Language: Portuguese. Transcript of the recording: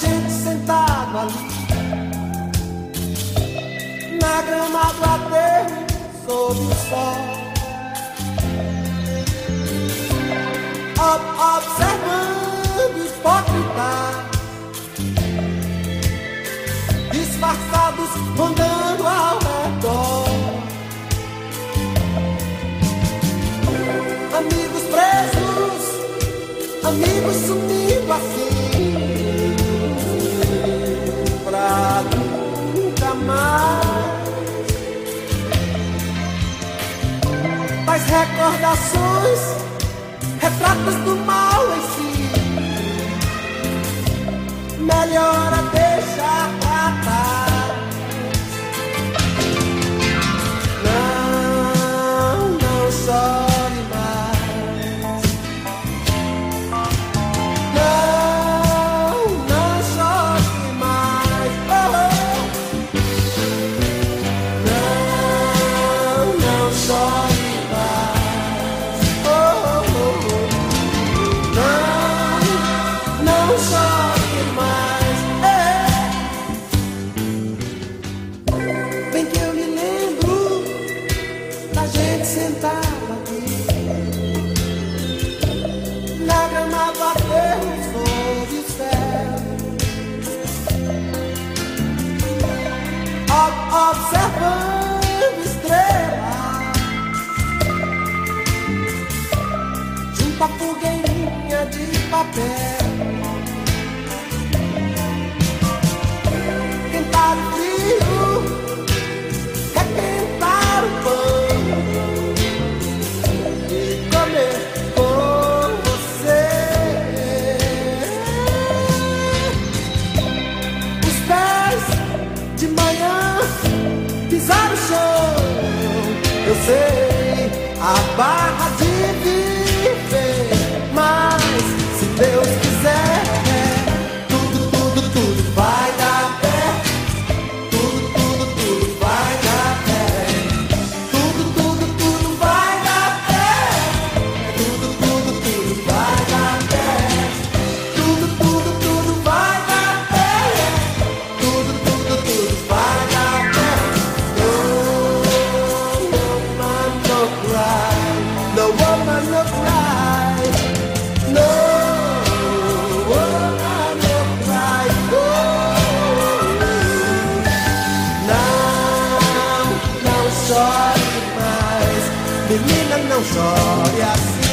gente sentado ali na grama do aterro sob o sol. Ob observando os hipócritas disfarçados andando ao redor. Amigos presos, amigos sumindo assim. recordações, retratos do mal em si. Melhora. observando estrelas. Junta fogueirinha de papel. eu sei, a barra de chore mais, menina não chore assim.